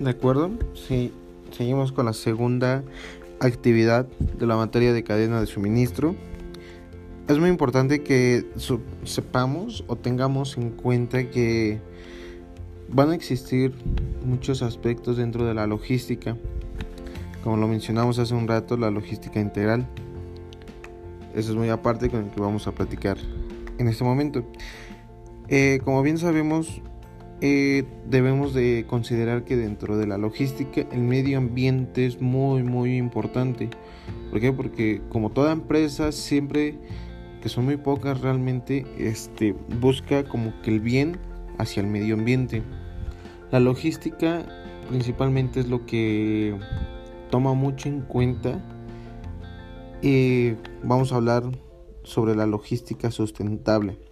De acuerdo, sí, seguimos con la segunda actividad de la materia de cadena de suministro. Es muy importante que sepamos o tengamos en cuenta que van a existir muchos aspectos dentro de la logística. Como lo mencionamos hace un rato, la logística integral. Eso es muy aparte con el que vamos a platicar en este momento. Eh, como bien sabemos, eh, debemos de considerar que dentro de la logística el medio ambiente es muy muy importante. ¿Por qué? Porque como toda empresa siempre, que son muy pocas realmente, este, busca como que el bien hacia el medio ambiente. La logística principalmente es lo que toma mucho en cuenta y vamos a hablar sobre la logística sustentable.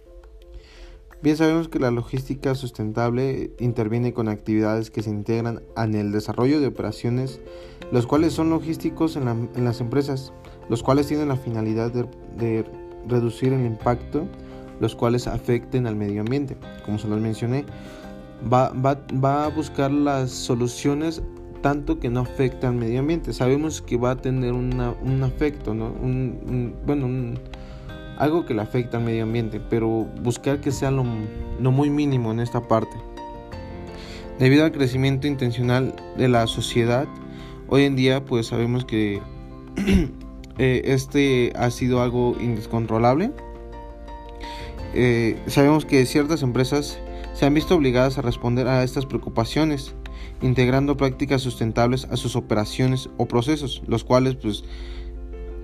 Bien sabemos que la logística sustentable interviene con actividades que se integran en el desarrollo de operaciones, los cuales son logísticos en, las empresas, los cuales tienen la finalidad de, reducir el impacto, los cuales afecten al medio ambiente. Como se los mencioné, va, a buscar las soluciones tanto que no afecte al medio ambiente. Sabemos que va a tener un afecto, ¿no? bueno, un, algo que le afecta al medio ambiente, pero buscar que sea lo, muy mínimo en esta parte. Debido al crecimiento intencional de la sociedad, hoy en día pues sabemos que eh, este ha sido algo indescontrolable. Eh, sabemos que ciertas empresas se han visto obligadas a responder a estas preocupaciones, integrando prácticas sustentables a sus operaciones o procesos, los cuales pues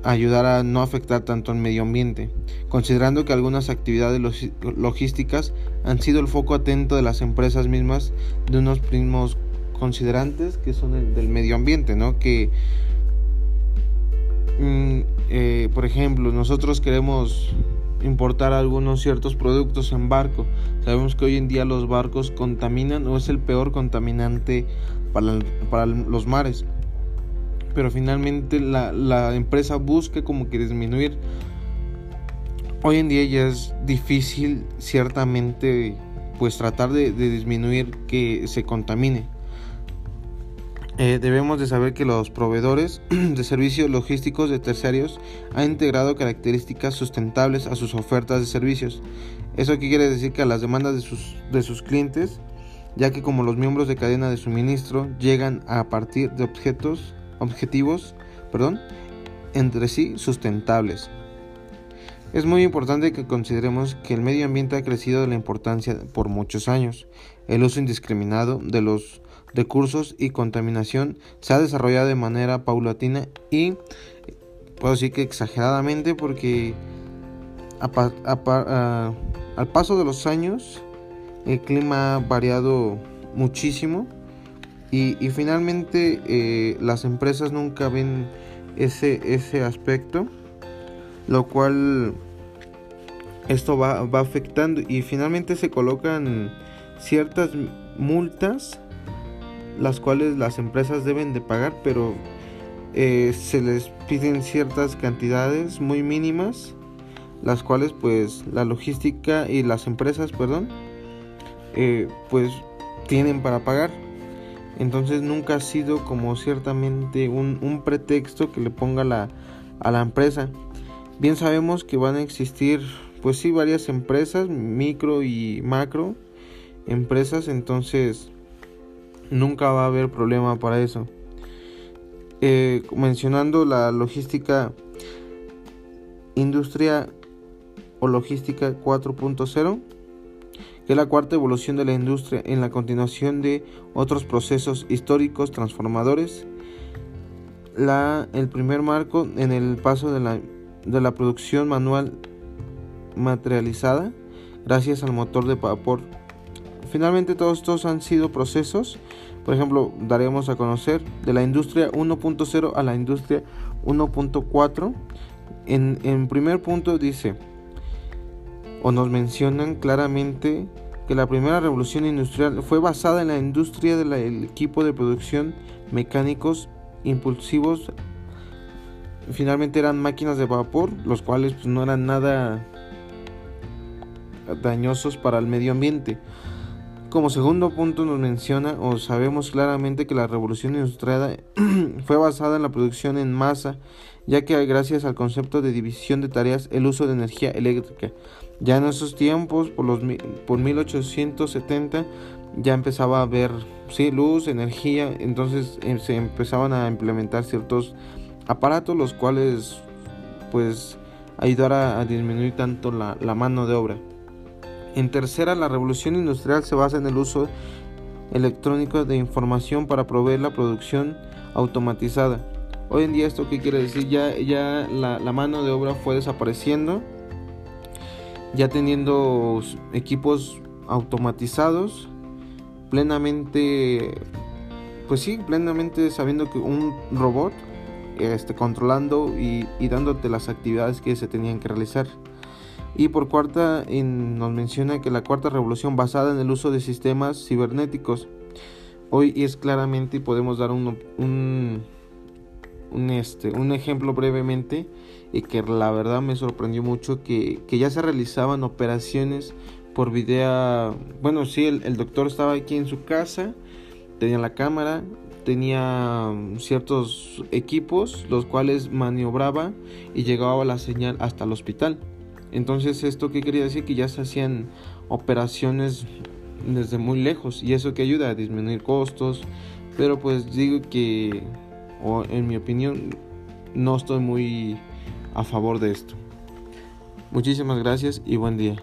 ayudar a no afectar tanto al medio ambiente, considerando que algunas actividades logísticas han sido el foco atento de las empresas mismas de unos primos considerantes que son el del medio ambiente, ¿no? Que, mm, eh, por ejemplo, nosotros queremos importar algunos ciertos productos en barco. Sabemos que hoy en día los barcos contaminan o es el peor contaminante para, para los mares pero finalmente la, empresa busca como que disminuir. Hoy en día ya es difícil ciertamente pues tratar de, disminuir que se contamine. Eh, debemos de saber que los proveedores de servicios logísticos de terciarios han integrado características sustentables a sus ofertas de servicios. Eso quiere decir que a las demandas de sus, de sus clientes, ya que como los miembros de cadena de suministro llegan a partir de objetos objetivos perdón, entre sí sustentables. Es muy importante que consideremos que el medio ambiente ha crecido de la importancia por muchos años. El uso indiscriminado de los recursos y contaminación se ha desarrollado de manera paulatina y puedo decir que exageradamente porque al paso de los años el clima ha variado muchísimo y, finalmente eh, las empresas nunca ven ese, ese aspecto, lo cual esto va, va afectando y finalmente se colocan ciertas multas las cuales las empresas deben de pagar, pero eh, se les piden ciertas cantidades muy mínimas, las cuales pues la logística y las empresas, perdón, eh, pues tienen para pagar. Entonces nunca ha sido como ciertamente un, pretexto que le ponga la, a la empresa. Bien sabemos que van a existir pues sí varias empresas, micro y macro empresas, entonces nunca va a haber problema para eso. Eh, mencionando la logística industria o logística 4.0 que es la cuarta evolución de la industria en la continuación de otros procesos históricos transformadores. La, el primer marco en el paso de la, de la producción manual materializada gracias al motor de vapor. Finalmente todos estos han sido procesos, por ejemplo, daremos a conocer de la industria 1.0 a la industria 1.4. En, en primer punto dice, o nos mencionan claramente que la primera revolución industrial fue basada en la industria del equipo de producción mecánicos impulsivos. Finalmente eran máquinas de vapor, los cuales pues, no eran nada dañosos para el medio ambiente. como segundo punto nos menciona o sabemos claramente que la revolución industrial fue basada en la producción en masa, ya que gracias al concepto de división de tareas, el uso de energía eléctrica. Ya en esos tiempos, por, los, por 1870, ya empezaba a haber luz, energía, entonces em, se empezaban a implementar ciertos aparatos los cuales pues ayudara a disminuir tanto la, la mano de obra. En tercera, la revolución industrial se basa en el uso electrónico de información para proveer la producción automatizada. Hoy en día esto qué quiere decir, ya, ya la, la mano de obra fue desapareciendo, ya teniendo equipos automatizados, plenamente, pues sí, plenamente sabiendo que un robot este, controlando y, y dándote las actividades que se tenían que realizar. Y por cuarta, nos menciona que la cuarta revolución basada en el uso de sistemas cibernéticos. Hoy es claramente, podemos dar un, un, este, un ejemplo brevemente, y que la verdad me sorprendió mucho que, que ya se realizaban operaciones por video. Bueno, sí, el, el doctor estaba aquí en su casa, tenía la cámara, tenía ciertos equipos los cuales maniobraba y llegaba la señal hasta el hospital. Entonces, ¿esto qué quería decir? Que ya se hacían operaciones desde muy lejos y eso que ayuda a disminuir costos, pero pues digo que, o en mi opinión, no estoy muy a favor de esto. Muchísimas gracias y buen día.